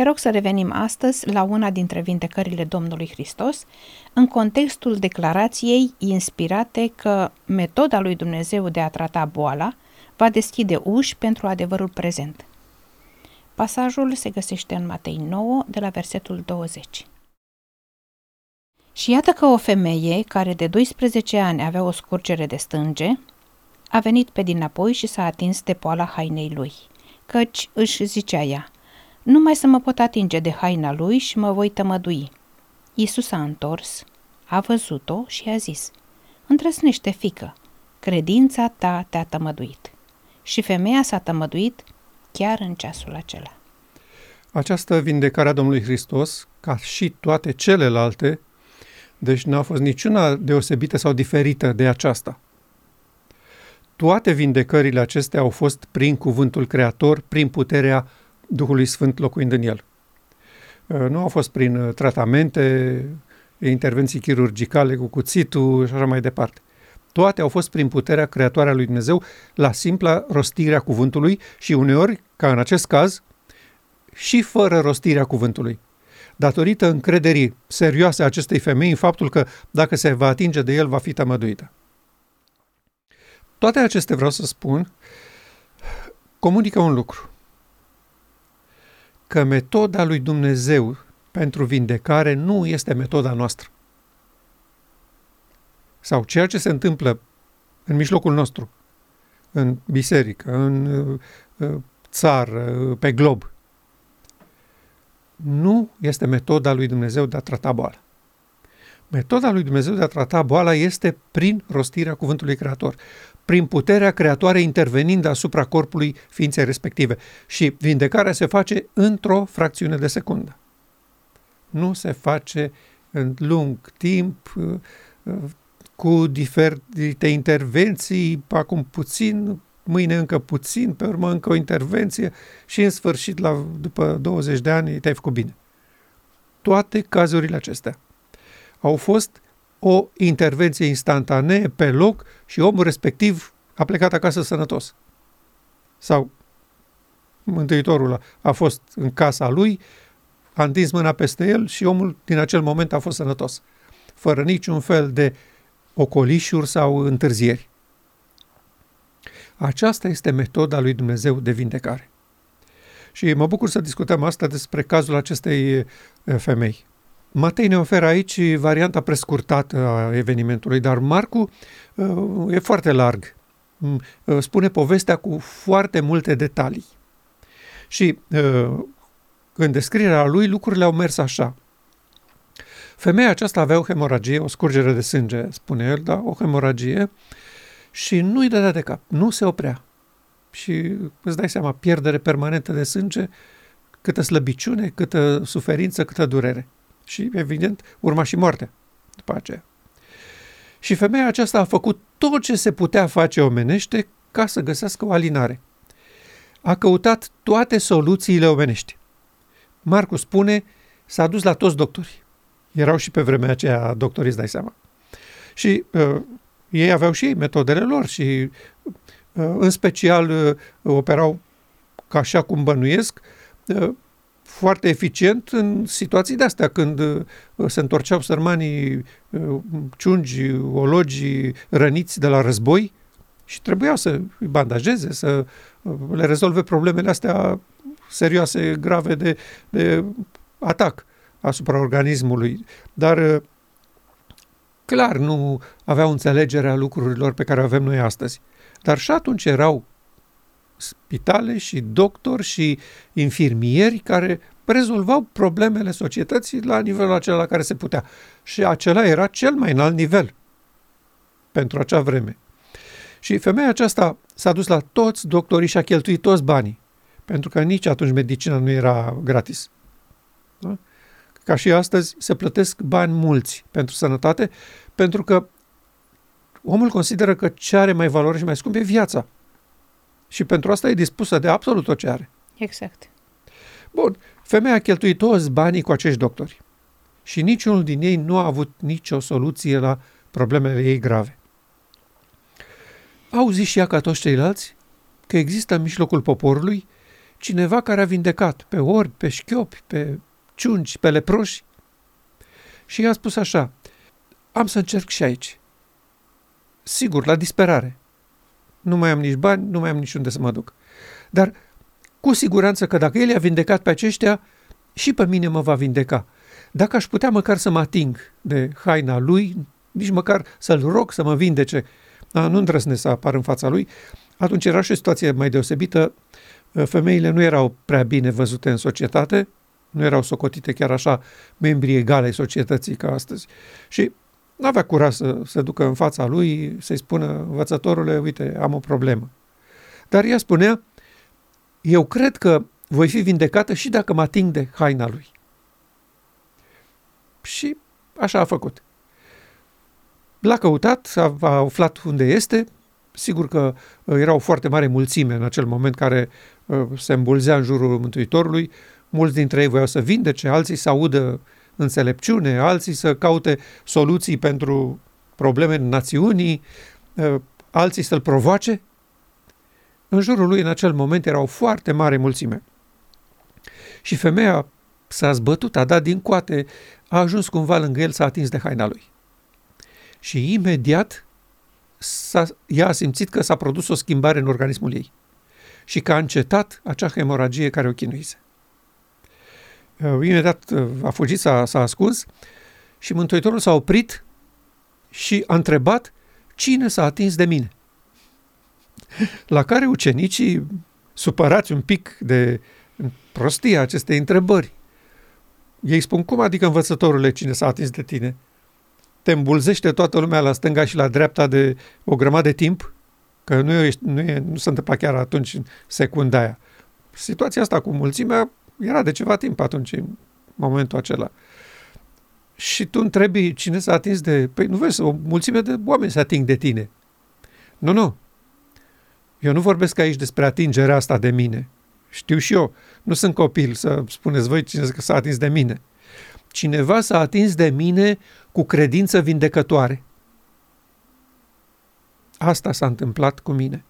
Te rog să revenim astăzi la una dintre vindecările Domnului Hristos, în contextul declarației inspirate că metoda lui Dumnezeu de a trata boala va deschide uși pentru adevărul prezent. Pasajul se găsește în Matei 9, de la versetul 20. Și iată că o femeie, care de 12 ani avea o scurgere de stânge, a venit pe dinapoi și s-a atins de poala hainei lui, căci își zicea ea, numai să mă pot atinge de haina lui și mă voi tămădui. Iisus a întors, a văzut-o și a zis, Întrăsnește, fică, credința ta te-a tămăduit. Și femeia s-a tămăduit chiar în ceasul acela. Această vindecare a Domnului Hristos, ca și toate celelalte, deci n-a fost niciuna deosebită sau diferită de aceasta. Toate vindecările acestea au fost prin cuvântul Creator, prin puterea Duhului Sfânt locuind în el. Uh, nu au fost prin uh, tratamente, intervenții chirurgicale cu cuțitul și așa mai departe. Toate au fost prin puterea creatoare a lui Dumnezeu la simpla rostire a cuvântului și uneori, ca în acest caz, și fără rostirea cuvântului. Datorită încrederii serioase a acestei femei în faptul că dacă se va atinge de el, va fi tămăduită. Toate acestea vreau să spun, comunică un lucru. Că metoda lui Dumnezeu pentru vindecare nu este metoda noastră. Sau ceea ce se întâmplă în mijlocul nostru, în biserică, în uh, țară, pe glob, nu este metoda lui Dumnezeu de a trata boala. Metoda lui Dumnezeu de a trata boala este prin rostirea cuvântului creator, prin puterea creatoare intervenind asupra corpului ființei respective. Și vindecarea se face într-o fracțiune de secundă. Nu se face în lung timp, cu diferite intervenții, acum puțin, mâine încă puțin, pe urmă încă o intervenție și în sfârșit, la, după 20 de ani, te-ai făcut bine. Toate cazurile acestea au fost o intervenție instantanee pe loc și omul respectiv a plecat acasă sănătos. Sau Mântuitorul a fost în casa lui, a întins mâna peste el și omul din acel moment a fost sănătos, fără niciun fel de ocolișuri sau întârzieri. Aceasta este metoda lui Dumnezeu de vindecare. Și mă bucur să discutăm asta despre cazul acestei eh, femei. Matei ne oferă aici varianta prescurtată a evenimentului, dar Marcu eh, e foarte larg. Mm, eh, spune povestea cu foarte multe detalii. Și în descrierea lui lucrurile au mers așa. Femeia aceasta avea o hemoragie, o scurgere de sânge, spune el, da, o hemoragie, și nu-i dădea de cap, nu se oprea. Și îți dai seama, pierdere permanentă de sânge, câtă slăbiciune, câtă suferință, câtă durere. Și, evident, urma și moartea după aceea. Și femeia aceasta a făcut tot ce se putea face omenește ca să găsească o alinare. A căutat toate soluțiile omenești. Marcu spune, s-a dus la toți doctorii. Erau și pe vremea aceea doctoriți, îți dai seama. Și uh, ei aveau și ei metodele lor și uh, în special uh, operau ca așa cum bănuiesc, uh, foarte eficient în situații de astea, când se întorceau sărmanii ciungi, ologi, răniți de la război și trebuia să îi bandajeze, să le rezolve problemele astea serioase, grave de, de atac asupra organismului. Dar clar nu aveau înțelegerea lucrurilor pe care o avem noi astăzi. Dar și atunci erau spitale și doctori și infirmieri care rezolvau problemele societății la nivelul acela la care se putea. Și acela era cel mai înalt nivel pentru acea vreme. Și femeia aceasta s-a dus la toți doctorii și a cheltuit toți banii, pentru că nici atunci medicina nu era gratis. Da? Ca și astăzi se plătesc bani mulți pentru sănătate, pentru că omul consideră că ce are mai valoare și mai scump e viața. Și pentru asta e dispusă de absolut tot ce are. Exact. Bun, femeia a cheltuit toți banii cu acești doctori. Și niciunul din ei nu a avut nicio soluție la problemele ei grave. Au zis și ea ca toți ceilalți că există în mijlocul poporului cineva care a vindecat pe orbi, pe șchiopi, pe ciungi, pe leproși. Și i-a spus așa, am să încerc și aici. Sigur, la disperare. Nu mai am nici bani, nu mai am nici unde să mă duc. Dar cu siguranță că dacă el i-a vindecat pe aceștia, și pe mine mă va vindeca. Dacă aș putea măcar să mă ating de haina lui, nici măcar să-l rog să mă vindece, da, nu îndrăznesc să apar în fața lui, atunci era și o situație mai deosebită. Femeile nu erau prea bine văzute în societate, nu erau socotite chiar așa membrii egale ai societății ca astăzi. Și nu avea curaj să se ducă în fața lui, să-i spună, învățătorule, uite, am o problemă. Dar ea spunea, eu cred că voi fi vindecată și dacă mă ating de haina lui. Și așa a făcut. L-a căutat, a, a aflat unde este, sigur că uh, era o foarte mare mulțime în acel moment care uh, se îmbulzea în jurul Mântuitorului, mulți dintre ei voiau să vindece, alții să audă înțelepciune, alții să caute soluții pentru probleme în națiunii, uh, alții să-l provoace. În jurul lui în acel moment era o foarte mare mulțime. Și femeia s-a zbătut, a dat din coate, a ajuns cumva lângă el, s-a atins de haina lui. Și imediat s-a, ea a simțit că s-a produs o schimbare în organismul ei și că a încetat acea hemoragie care o chinuise. Uh, imediat uh, a fugit, s-a, s-a ascuns și Mântuitorul s-a oprit și a întrebat cine s-a atins de mine. La care ucenicii, supărați un pic de prostia acestei întrebări, ei spun, cum adică învățătorule cine s-a atins de tine? Te îmbulzește toată lumea la stânga și la dreapta de o grămadă de timp? Că nu, e, nu, e, nu se întâmpla chiar atunci, în secunda aia. Situația asta cu mulțimea era de ceva timp atunci, în momentul acela. Și tu întrebi cine s-a atins de... Păi nu vezi, o mulțime de oameni se ating de tine. Nu, nu. Eu nu vorbesc aici despre atingerea asta de mine. Știu și eu. Nu sunt copil să spuneți voi cine s-a atins de mine. Cineva s-a atins de mine cu credință vindecătoare. Asta s-a întâmplat cu mine.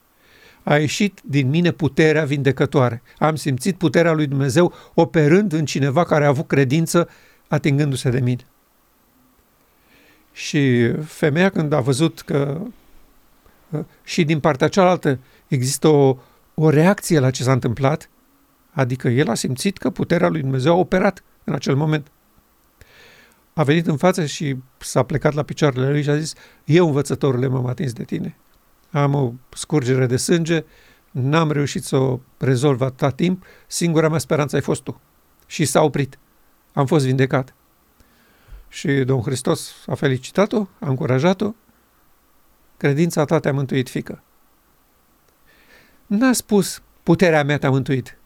A ieșit din mine puterea vindecătoare. Am simțit puterea lui Dumnezeu operând în cineva care a avut credință atingându-se de mine. Și femeia când a văzut că și din partea cealaltă există o, o reacție la ce s-a întâmplat, adică el a simțit că puterea lui Dumnezeu a operat în acel moment. A venit în față și s-a plecat la picioarele lui și a zis, eu învățătorule m-am atins de tine. Am o scurgere de sânge, n-am reușit să o rezolv atâta timp, singura mea speranță ai fost tu. Și s-a oprit. Am fost vindecat. Și Domnul Hristos a felicitat-o, a încurajat-o, credința ta te-a mântuit, fică. N-a spus, puterea mea te-a mântuit,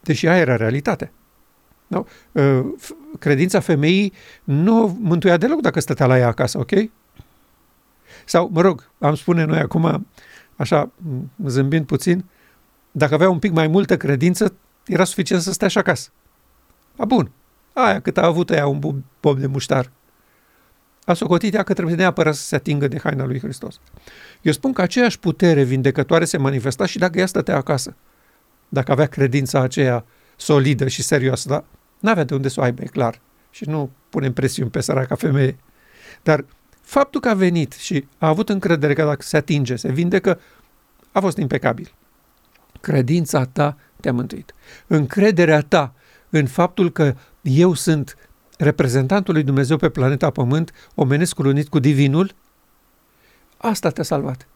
deși aia era realitate. No? Ă, credința femeii nu mântuia deloc dacă stătea la ea acasă, ok? Sau, mă rog, am spune noi acum, așa, zâmbind puțin, dacă avea un pic mai multă credință, era suficient să stea și acasă. A, bun, aia cât a avut ea un pom de muștar. A socotit ea că trebuie neapărat să se atingă de haina lui Hristos. Eu spun că aceeași putere vindecătoare se manifesta și dacă ea stătea acasă. Dacă avea credința aceea solidă și serioasă, dar n-avea de unde să o aibă, e clar. Și nu punem presiuni pe săraca femeie. Dar faptul că a venit și a avut încredere că dacă se atinge, se vindecă, a fost impecabil. Credința ta te-a mântuit. Încrederea ta în faptul că eu sunt reprezentantul lui Dumnezeu pe planeta Pământ, omenescul unit cu Divinul, asta te-a salvat.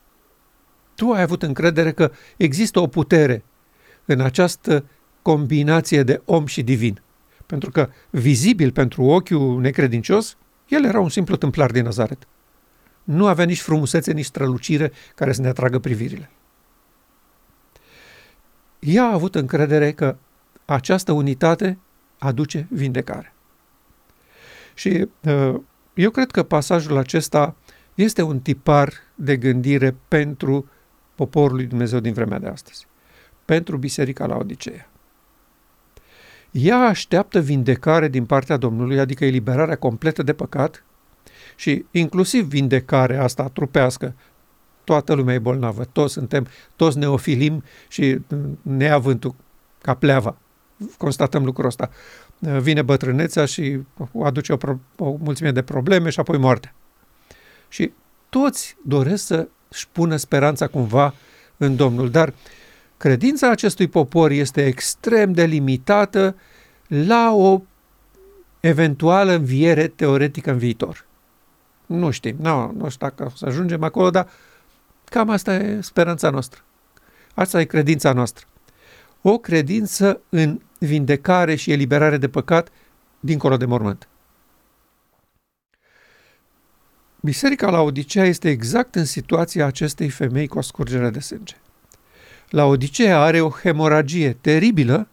Tu ai avut încredere că există o putere în această combinație de om și divin. Pentru că, vizibil pentru ochiul necredincios, el era un simplu tâmplar din Nazaret. Nu avea nici frumusețe, nici strălucire care să ne atragă privirile. Ea a avut încredere că această unitate aduce vindecare. Și uh, eu cred că pasajul acesta este un tipar de gândire pentru poporul lui Dumnezeu din vremea de astăzi, pentru biserica la Odiseea. Ea așteaptă vindecare din partea Domnului, adică eliberarea completă de păcat și inclusiv vindecarea asta trupească. Toată lumea e bolnavă, toți suntem, toți neofilim și neavând ca pleava. Constatăm lucrul ăsta. Vine bătrânețea și aduce o, pro- o mulțime de probleme și apoi moartea. Și toți doresc să-și pună speranța cumva în Domnul, dar credința acestui popor este extrem de limitată la o eventuală înviere teoretică în viitor. Nu știm, nu, nu știu dacă o să ajungem acolo, dar cam asta e speranța noastră. Asta e credința noastră. O credință în vindecare și eliberare de păcat dincolo de mormânt. Biserica la Odisea este exact în situația acestei femei cu o scurgere de sânge. La Odisea are o hemoragie teribilă,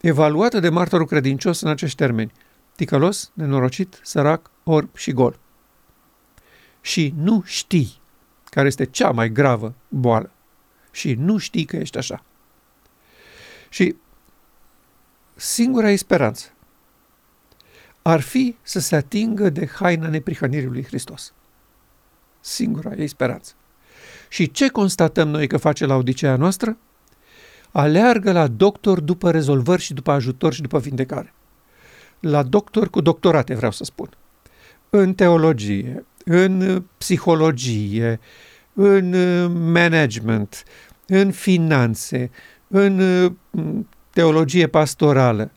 evaluată de martorul credincios în acești termeni. Ticălos, nenorocit, sărac, orb și gol. Și nu știi care este cea mai gravă boală. Și nu știi că ești așa. Și singura ei speranță ar fi să se atingă de haina neprihănirii lui Hristos. Singura ei speranță. Și ce constatăm noi că face la Odisea noastră? Aleargă la doctor după rezolvări și după ajutor și după vindecare. La doctor cu doctorate, vreau să spun. În teologie, în psihologie, în management, în finanțe, în teologie pastorală.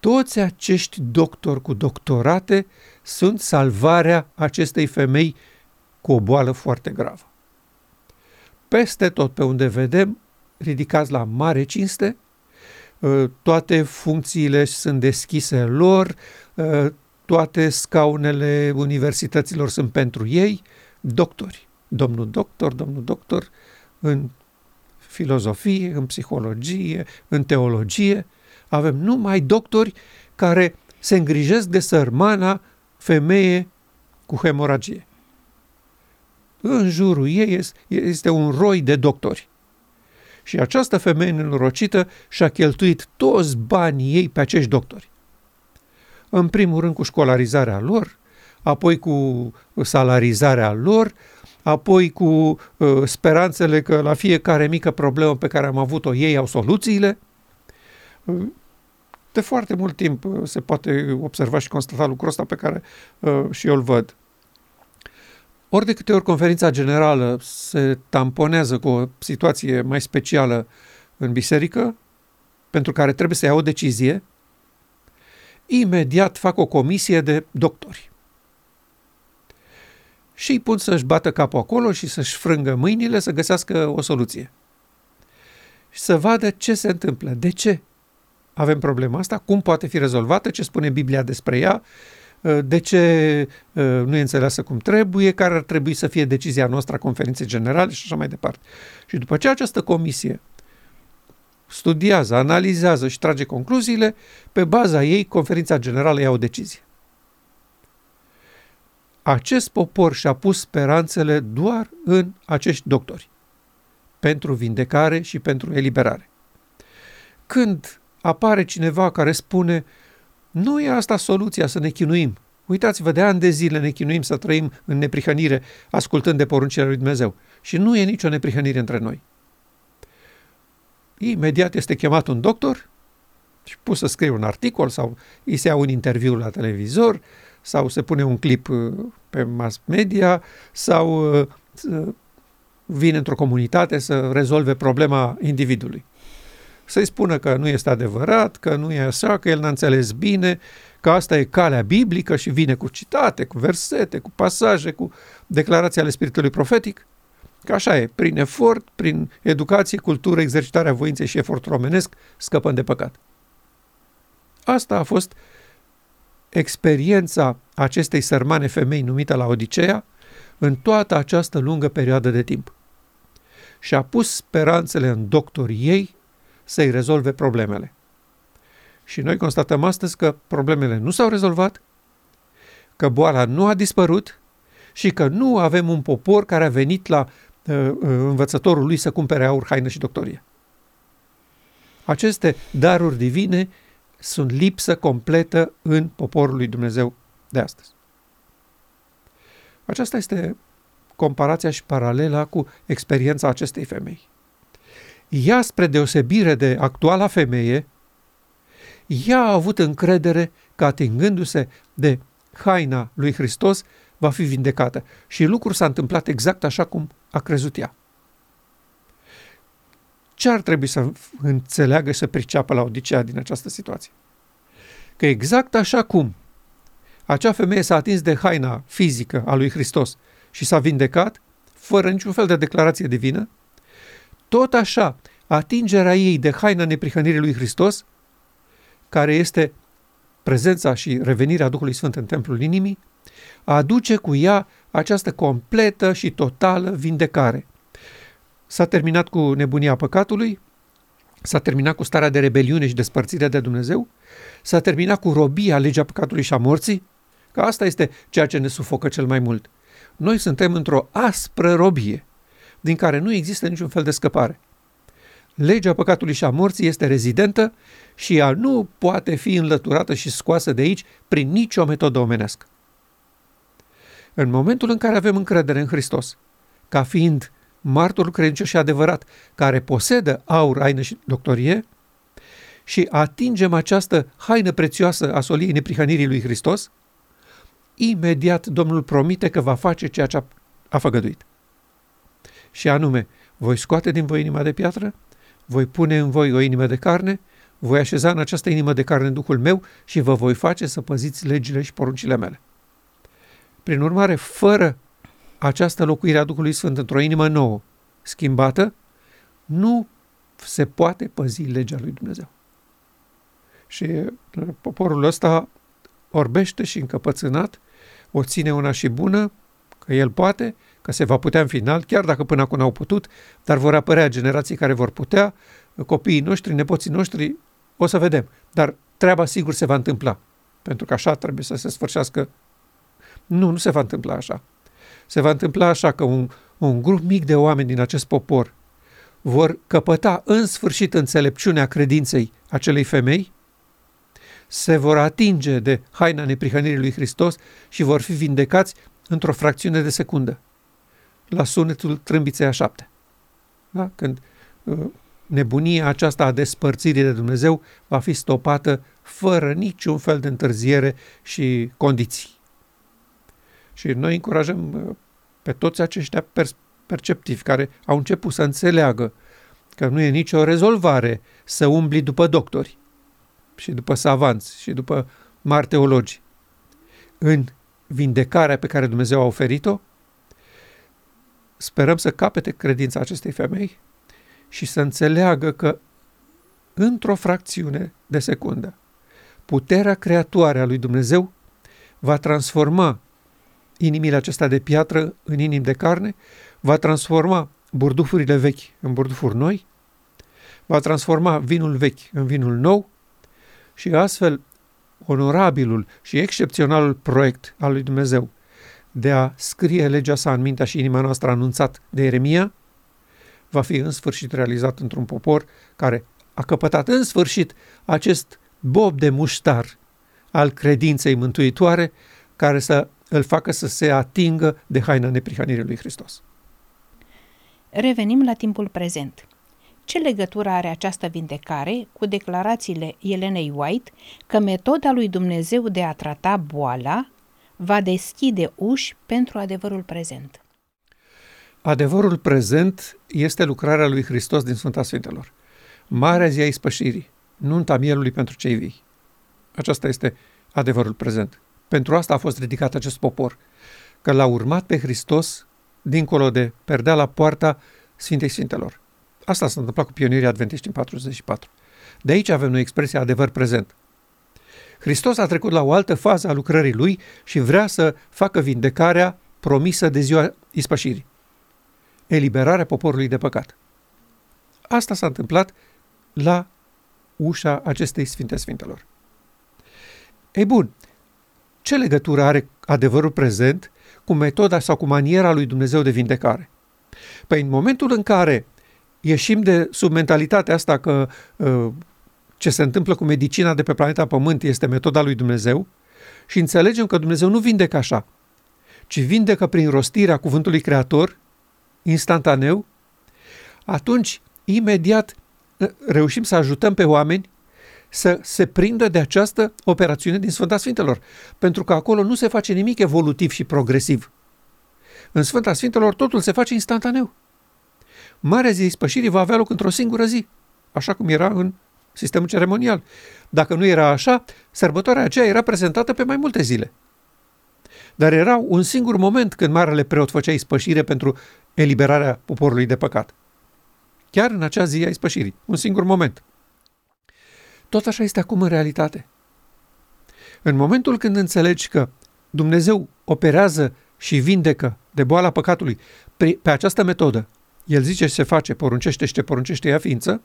Toți acești doctori cu doctorate sunt salvarea acestei femei cu o boală foarte gravă. Peste tot pe unde vedem, ridicați la mare cinste, ă, toate funcțiile sunt deschise lor, ă, toate scaunele universităților sunt pentru ei, doctori. Domnul doctor, domnul doctor, în filozofie, în psihologie, în teologie. Avem numai doctori care se îngrijesc de sărmana femeie cu hemoragie. În jurul ei este un roi de doctori. Și această femeie nenorocită și-a cheltuit toți banii ei pe acești doctori. În primul rând cu școlarizarea lor, apoi cu salarizarea lor, apoi cu uh, speranțele că la fiecare mică problemă pe care am avut-o ei au soluțiile. Uh, de foarte mult timp uh, se poate observa și constata lucrul ăsta pe care uh, și eu îl văd. Ori de câte ori conferința generală se tamponează cu o situație mai specială în biserică, pentru care trebuie să ia o decizie, imediat fac o comisie de doctori și îi pun să-și bată capul acolo și să-și frângă mâinile să găsească o soluție. Și să vadă ce se întâmplă. De ce avem problema asta? Cum poate fi rezolvată? Ce spune Biblia despre ea? De ce uh, nu e înțeleasă cum trebuie? Care ar trebui să fie decizia noastră a conferinței generale și așa mai departe. Și după ce această comisie studiază, analizează și trage concluziile, pe baza ei, conferința generală ia o decizie acest popor și-a pus speranțele doar în acești doctori, pentru vindecare și pentru eliberare. Când apare cineva care spune, nu e asta soluția să ne chinuim, uitați-vă, de ani de zile ne chinuim să trăim în neprihănire, ascultând de poruncile lui Dumnezeu, și nu e nicio neprihănire între noi. Imediat este chemat un doctor și pus să scrie un articol sau îi se ia un interviu la televizor sau se pune un clip uh, pe mass media sau uh, vine într-o comunitate să rezolve problema individului. Să-i spună că nu este adevărat, că nu e așa, că el n-a înțeles bine, că asta e calea biblică și vine cu citate, cu versete, cu pasaje, cu declarații ale spiritului profetic. Că așa e, prin efort, prin educație, cultură, exercitarea voinței și efort romenesc, scăpăm de păcat. Asta a fost uh, experiența acestei sărmane femei numită la Odiseea în toată această lungă perioadă de timp. Și a pus speranțele în doctorii ei să-i rezolve problemele. Și noi constatăm astăzi că problemele nu s-au rezolvat, că boala nu a dispărut și că nu avem un popor care a venit la uh, uh învățătorul lui să cumpere aur, haină și doctorie. Aceste daruri divine sunt lipsă completă în poporul lui Dumnezeu de astăzi. Aceasta este comparația și paralela cu experiența acestei femei. Ea, spre deosebire de actuala femeie, ea a avut încredere că atingându-se de haina lui Hristos va fi vindecată. Și lucrul s-a întâmplat exact așa cum a crezut ea. Ce ar trebui să înțeleagă și să priceapă la Odisea din această situație? Că exact așa cum acea femeie s-a atins de haina fizică a lui Hristos și s-a vindecat, fără niciun fel de declarație divină, tot așa, atingerea ei de haina neprihănirii lui Hristos, care este prezența și revenirea Duhului Sfânt în templul inimii, aduce cu ea această completă și totală vindecare. S-a terminat cu nebunia păcatului, s-a terminat cu starea de rebeliune și despărțire de Dumnezeu, s-a terminat cu robia legea păcatului și a morții, că asta este ceea ce ne sufocă cel mai mult. Noi suntem într-o aspră robie, din care nu există niciun fel de scăpare. Legea păcatului și a morții este rezidentă și ea nu poate fi înlăturată și scoasă de aici prin nicio metodă omenească. În momentul în care avem încredere în Hristos, ca fiind martorul credincios și adevărat, care posedă aur, aină și doctorie, și atingem această haină prețioasă a soliei neprihănirii lui Hristos, imediat Domnul promite că va face ceea ce a, a făgăduit. Și anume, voi scoate din voi inima de piatră, voi pune în voi o inimă de carne, voi așeza în această inimă de carne în Duhul meu și vă voi face să păziți legile și poruncile mele. Prin urmare, fără această locuire a Duhului Sfânt într-o inimă nouă, schimbată, nu se poate păzi legea lui Dumnezeu. Și uh, poporul ăsta orbește și încăpățânat, o ține una și bună, că el poate, că se va putea în final, chiar dacă până acum n-au putut, dar vor apărea generații care vor putea, copiii noștri, nepoții noștri, o să vedem. Dar treaba sigur se va întâmpla, pentru că așa trebuie să se sfârșească. Nu, nu se va întâmpla așa. Se va întâmpla așa că un, un grup mic de oameni din acest popor vor căpăta în sfârșit înțelepciunea credinței acelei femei se vor atinge de haina neprihănirii lui Hristos și vor fi vindecați într-o fracțiune de secundă, la sunetul trâmbiței a șapte. Da? Când uh, nebunia aceasta a despărțirii de Dumnezeu va fi stopată fără niciun fel de întârziere și condiții. Și noi încurajăm uh, pe toți aceștia perceptivi care au început să înțeleagă că nu e nicio rezolvare să umbli după doctori, și după savanți și după mari teologi în vindecarea pe care Dumnezeu a oferit-o, sperăm să capete credința acestei femei și să înțeleagă că într-o fracțiune de secundă puterea creatoare a lui Dumnezeu va transforma inimile acestea de piatră în inimi de carne, va transforma burdufurile vechi în burdufuri noi, va transforma vinul vechi în vinul nou și astfel onorabilul și excepționalul proiect al lui Dumnezeu de a scrie legea sa în mintea și inima noastră anunțat de Ieremia, va fi în sfârșit realizat într-un popor care a căpătat în sfârșit acest bob de muștar al credinței mântuitoare care să îl facă să se atingă de haina neprihănirii lui Hristos. Revenim la timpul prezent. Ce legătură are această vindecare cu declarațiile Elenei White că metoda lui Dumnezeu de a trata boala va deschide uși pentru adevărul prezent? Adevărul prezent este lucrarea lui Hristos din Sfânta Sfintelor. Marea zi a ispășirii, nunta mielului pentru cei vii. Aceasta este adevărul prezent. Pentru asta a fost ridicat acest popor, că l-a urmat pe Hristos dincolo de perdea la poarta Sfintei Sfintelor. Asta s-a întâmplat cu pionierii adventiști în 44. De aici avem noi expresia adevăr prezent. Hristos a trecut la o altă fază a lucrării lui și vrea să facă vindecarea promisă de ziua ispășirii. Eliberarea poporului de păcat. Asta s-a întâmplat la ușa acestei Sfinte Sfintelor. Ei bun, ce legătură are adevărul prezent cu metoda sau cu maniera lui Dumnezeu de vindecare? Păi în momentul în care ieșim de sub mentalitatea asta că uh, ce se întâmplă cu medicina de pe planeta Pământ este metoda lui Dumnezeu și înțelegem că Dumnezeu nu vindecă așa, ci vindecă prin rostirea cuvântului creator, instantaneu, atunci imediat uh, reușim să ajutăm pe oameni să se prindă de această operațiune din Sfânta Sfintelor, pentru că acolo nu se face nimic evolutiv și progresiv. În Sfânta Sfintelor totul se face instantaneu. Marea zi spășirii va avea loc într-o singură zi, așa cum era în sistemul ceremonial. Dacă nu era așa, sărbătoarea aceea era prezentată pe mai multe zile. Dar era un singur moment când Marele Preot făcea ispășire pentru eliberarea poporului de păcat. Chiar în acea zi a ispășirii. Un singur moment. Tot așa este acum în realitate. În momentul când înțelegi că Dumnezeu operează și vindecă de boala păcatului pe, pe această metodă, el zice ce se face, poruncește și ce poruncește ea ființă,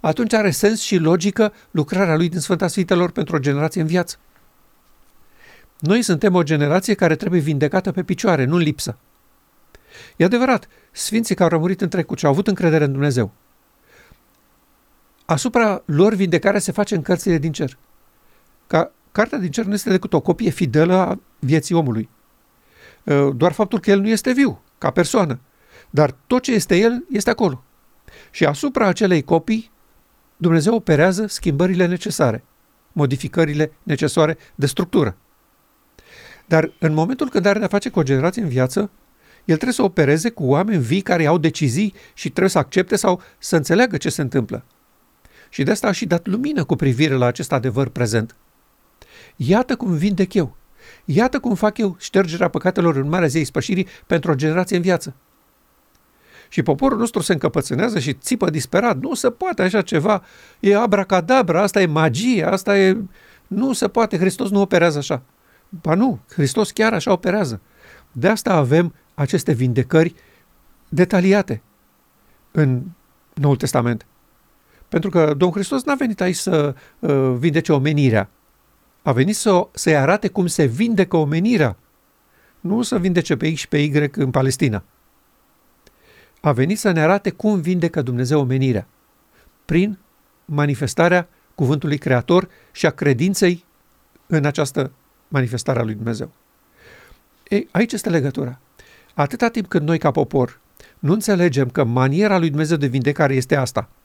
atunci are sens și logică lucrarea lui din Sfânta Sfintelor pentru o generație în viață. Noi suntem o generație care trebuie vindecată pe picioare, nu în lipsă. E adevărat, sfinții care au murit în trecut și au avut încredere în Dumnezeu, asupra lor vindecarea se face în cărțile din cer. Ca Cartea din cer nu este decât o copie fidelă a vieții omului. Ă, doar faptul că el nu este viu, ca persoană, dar tot ce este el este acolo. Și asupra acelei copii, Dumnezeu operează schimbările necesare, modificările necesare de structură. Dar în momentul când are de-a face cu o generație în viață, el trebuie să opereze cu oameni vii care au decizii și trebuie să accepte sau să înțeleagă ce se întâmplă. Și de asta a și dat lumină cu privire la acest adevăr prezent. Iată cum vindec eu. Iată cum fac eu ștergerea păcatelor în Marea Zei Spășirii pentru o generație în viață. Și poporul nostru se încăpățânează și țipă disperat. Nu se poate așa ceva. E abracadabra, asta e magie, asta e... Nu se poate, Hristos nu operează așa. Ba nu, Hristos chiar așa operează. De asta avem aceste vindecări detaliate în Noul Testament. Pentru că Domnul Hristos n-a venit aici să uh, vindece omenirea. A venit să, să-i arate cum se vindecă omenirea. Nu să vindece pe X și pe Y în Palestina. A venit să ne arate cum vindecă Dumnezeu omenirea. Prin manifestarea cuvântului creator și a credinței în această manifestare a lui Dumnezeu. Ei, aici este legătura. Atâta timp cât noi ca popor nu înțelegem că maniera lui Dumnezeu de vindecare este asta –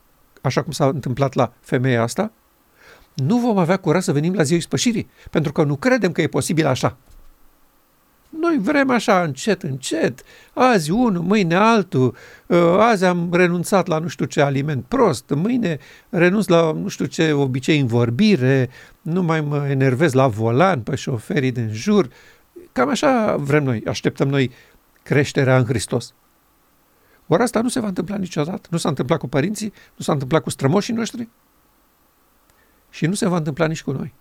așa cum s-a întâmplat la femeia asta, nu vom avea curaj să venim la ziua ispășirii, pentru că nu credem că e posibil așa. Noi vrem așa, încet, încet, azi unul, mâine altul, ă, azi am renunțat la nu știu ce aliment prost, mâine renunț la nu știu ce obicei în vorbire, nu mai mă enervez la volan pe șoferii din jur. Cam așa vrem noi, așteptăm noi creșterea în Hristos. Ori asta nu se va întâmpla niciodată. Nu s-a întâmplat cu părinții, nu s-a întâmplat cu strămoșii noștri și nu se va întâmpla nici cu noi.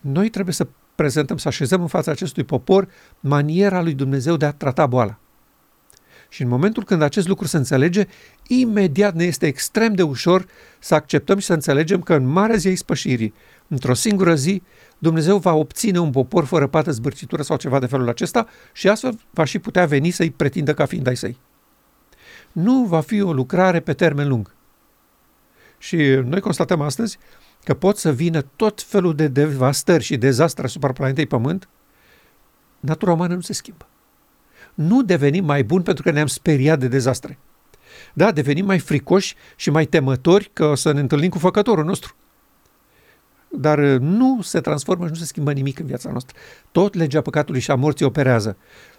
Noi trebuie să prezentăm, să așezăm în fața acestui popor maniera lui Dumnezeu de a trata boala. Și în momentul când acest lucru se înțelege, imediat ne este extrem de ușor să acceptăm și să înțelegem că în marea zi a ispășirii, într-o singură zi, Dumnezeu va obține un popor fără pată, zbârcitură sau ceva de felul acesta și astfel va și putea veni să-i pretindă ca fiind ai săi nu va fi o lucrare pe termen lung. Și noi constatăm astăzi că pot să vină tot felul de devastări și dezastre asupra planetei Pământ, natura umană nu se schimbă. Nu devenim mai buni pentru că ne-am speriat de dezastre. Da, devenim mai fricoși și mai temători că o să ne întâlnim cu făcătorul nostru. Dar nu se transformă și nu se schimbă nimic în viața noastră. Tot legea păcatului și a morții operează.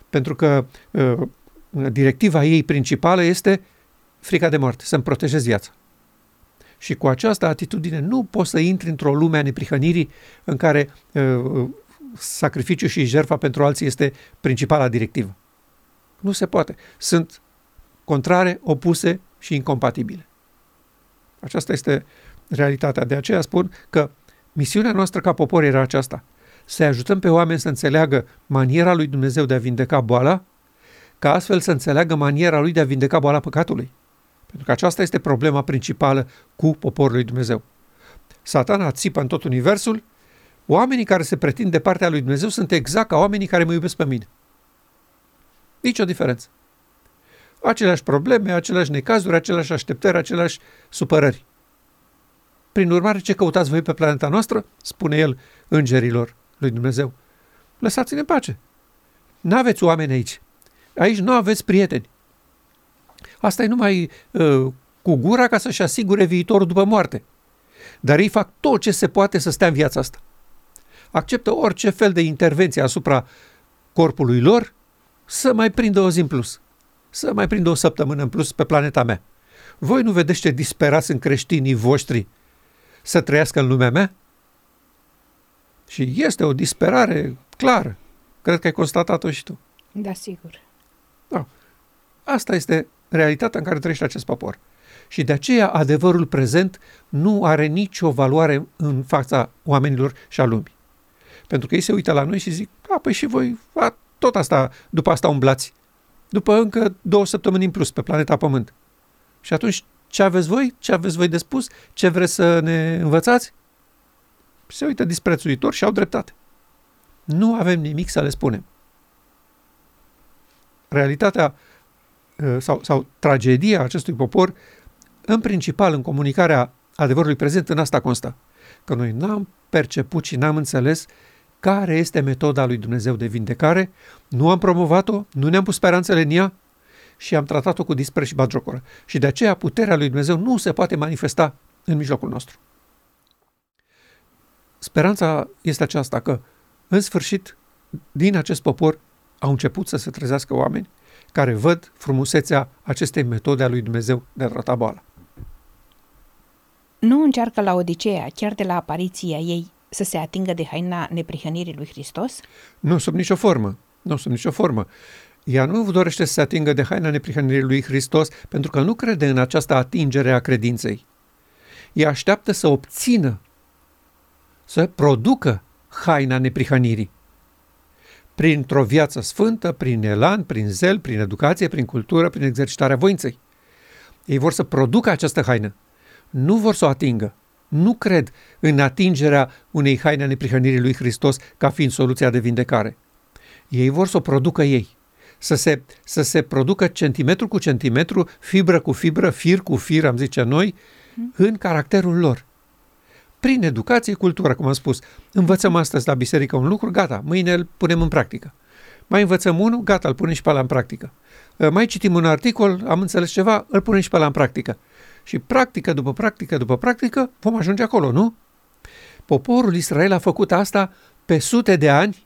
Pentru că uh, directiva ei principală este frica de moarte, să-mi protejez viața. Și cu această atitudine nu poți să intri într-o lume a neprihănirii în care uh, sacrificiul și jertfa pentru alții este principala directivă. Nu se poate. Sunt contrare, opuse și incompatibile. Aceasta este realitatea. De aceea spun că misiunea noastră ca popor era aceasta. Să ajutăm pe oameni să înțeleagă maniera lui Dumnezeu de a vindeca boala ca astfel să înțeleagă maniera lui de a vindeca boala păcatului. Pentru că aceasta este problema principală cu poporul lui Dumnezeu. Satana țipă în tot universul, oamenii care se pretind de partea lui Dumnezeu sunt exact ca oamenii care mă iubesc pe mine. Nici o diferență. Aceleași probleme, aceleași necazuri, aceleași așteptări, aceleași supărări. Prin urmare, ce căutați voi pe planeta noastră? Spune el îngerilor lui Dumnezeu. Lăsați-ne în pace. N-aveți oameni aici. Aici nu aveți prieteni. Asta e numai uh, cu gura ca să-și asigure viitorul după moarte. Dar ei fac tot ce se poate să stea în viața asta. Acceptă orice fel de intervenție asupra corpului lor să mai prindă o zi în plus, să mai prindă o săptămână în plus pe planeta mea. Voi nu vedeți ce disperați în creștinii voștri să trăiască în lumea mea? Și este o disperare clară. Cred că ai constatat-o și tu. Da, sigur. Da. Asta este realitatea în care trăiește acest popor. Și de aceea adevărul prezent nu are nicio valoare în fața oamenilor și a lumii. Pentru că ei se uită la noi și zic, a, păi și voi, a, tot asta, după asta umblați. După încă două săptămâni în plus pe planeta Pământ. Și atunci, ce aveți voi? Ce aveți voi de spus? Ce vreți să ne învățați? Se uită disprețuitor și au dreptate. Nu avem nimic să le spunem. Realitatea uh, sau, sau tragedia acestui popor, în principal în comunicarea adevărului prezent, în asta constă. Că noi n-am perceput și n-am înțeles care este metoda lui Dumnezeu de vindecare, nu am promovat-o, nu ne-am pus speranțele în ea și am tratat-o cu dispre și bagiocoră. Și de aceea puterea lui Dumnezeu nu se poate manifesta în mijlocul nostru. Speranța este aceasta că, în sfârșit, din acest popor au început să se trezească oameni care văd frumusețea acestei metode a lui Dumnezeu de a trata boala. Nu încearcă la Odiseea, chiar de la apariția ei, să se atingă de haina neprihănirii lui Hristos? Nu, sub nicio formă. Nu, sub nicio formă. Ea nu dorește să se atingă de haina neprihănirii lui Hristos pentru că nu crede în această atingere a credinței. Ea așteaptă să obțină, să producă haina neprihănirii. Printr-o viață sfântă, prin elan, prin zel, prin educație, prin cultură, prin exercitarea voinței. Ei vor să producă această haină. Nu vor să o atingă nu cred în atingerea unei haine a neprihănirii lui Hristos ca fiind soluția de vindecare. Ei vor să o producă ei, să se, să se producă centimetru cu centimetru, fibră cu fibră, fir cu fir, am zice noi, în caracterul lor. Prin educație, cultură, cum am spus. Învățăm astăzi la biserică un lucru, gata, mâine îl punem în practică. Mai învățăm unul, gata, îl punem și pe ăla în practică. Mai citim un articol, am înțeles ceva, îl punem și pe ăla în practică. Și practică după practică după practică vom ajunge acolo, nu? Poporul Israel a făcut asta pe sute de ani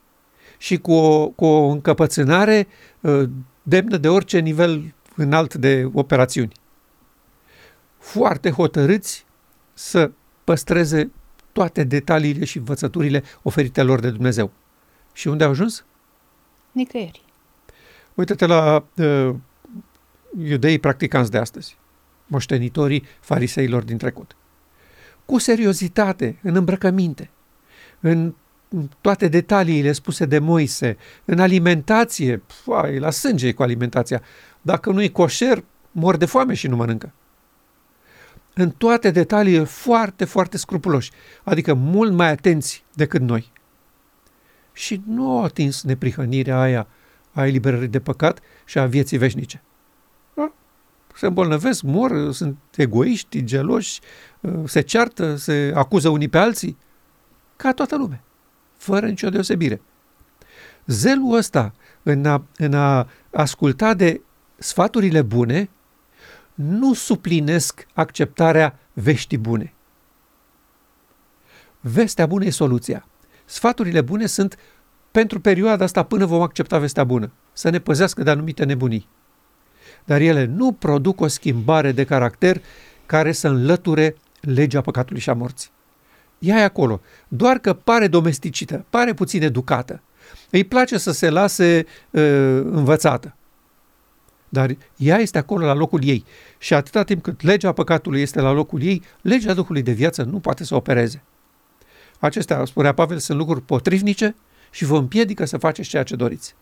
și cu o, cu o încăpățânare uh, demnă de orice nivel înalt de operațiuni. Foarte hotărâți să păstreze toate detaliile și învățăturile oferite lor de Dumnezeu. Și unde au ajuns? Nicăieri. Uită-te la uh, iudeii practicanți de astăzi moștenitorii fariseilor din trecut. Cu seriozitate, în îmbrăcăminte, în toate detaliile spuse de Moise, în alimentație, foai, la sânge cu alimentația. Dacă nu e coșer, mor de foame și nu mănâncă. În toate detaliile foarte, foarte scrupuloși, adică mult mai atenți decât noi. Și nu au atins neprihănirea aia a eliberării de păcat și a vieții veșnice se îmbolnăvesc, mor, sunt egoiști, geloși, se ceartă, se acuză unii pe alții, ca toată lumea, fără nicio deosebire. Zelul ăsta în a, în a asculta de sfaturile bune nu suplinesc acceptarea veștii bune. Vestea bună e soluția. Sfaturile bune sunt pentru perioada asta până vom accepta vestea bună, să ne păzească de anumite nebunii dar ele nu produc o schimbare de caracter care să înlăture legea păcatului și a morții. Ea e acolo, doar că pare domesticită, pare puțin educată. Îi place să se lase uh, învățată. Dar ea este acolo la locul ei. Și atâta timp cât legea păcatului este la locul ei, legea Duhului de viață nu poate să opereze. Acestea, spunea Pavel, sunt lucruri potrivnice și vă împiedică să faceți ceea ce doriți.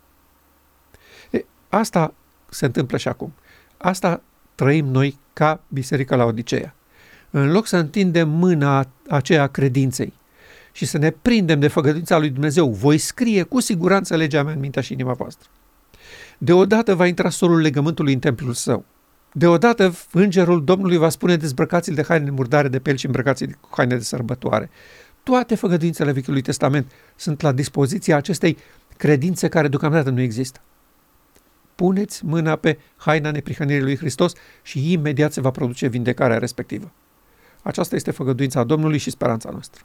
E, asta se întâmplă și acum. Asta trăim noi ca Biserica la Odiseea. În loc să întindem mâna aceea credinței și să ne prindem de făgăduința lui Dumnezeu, voi scrie cu siguranță legea mea în mintea și inima voastră. Deodată va intra solul legământului în templul său. Deodată îngerul Domnului va spune dezbrăcați de haine murdare de pel și îmbrăcați cu haine de sărbătoare. Toate făgăduințele Vechiului Testament sunt la dispoziția acestei credințe care deocamdată nu există puneți mâna pe haina neprihănirii lui Hristos și imediat se va produce vindecarea respectivă. Aceasta este făgăduința Domnului și speranța noastră.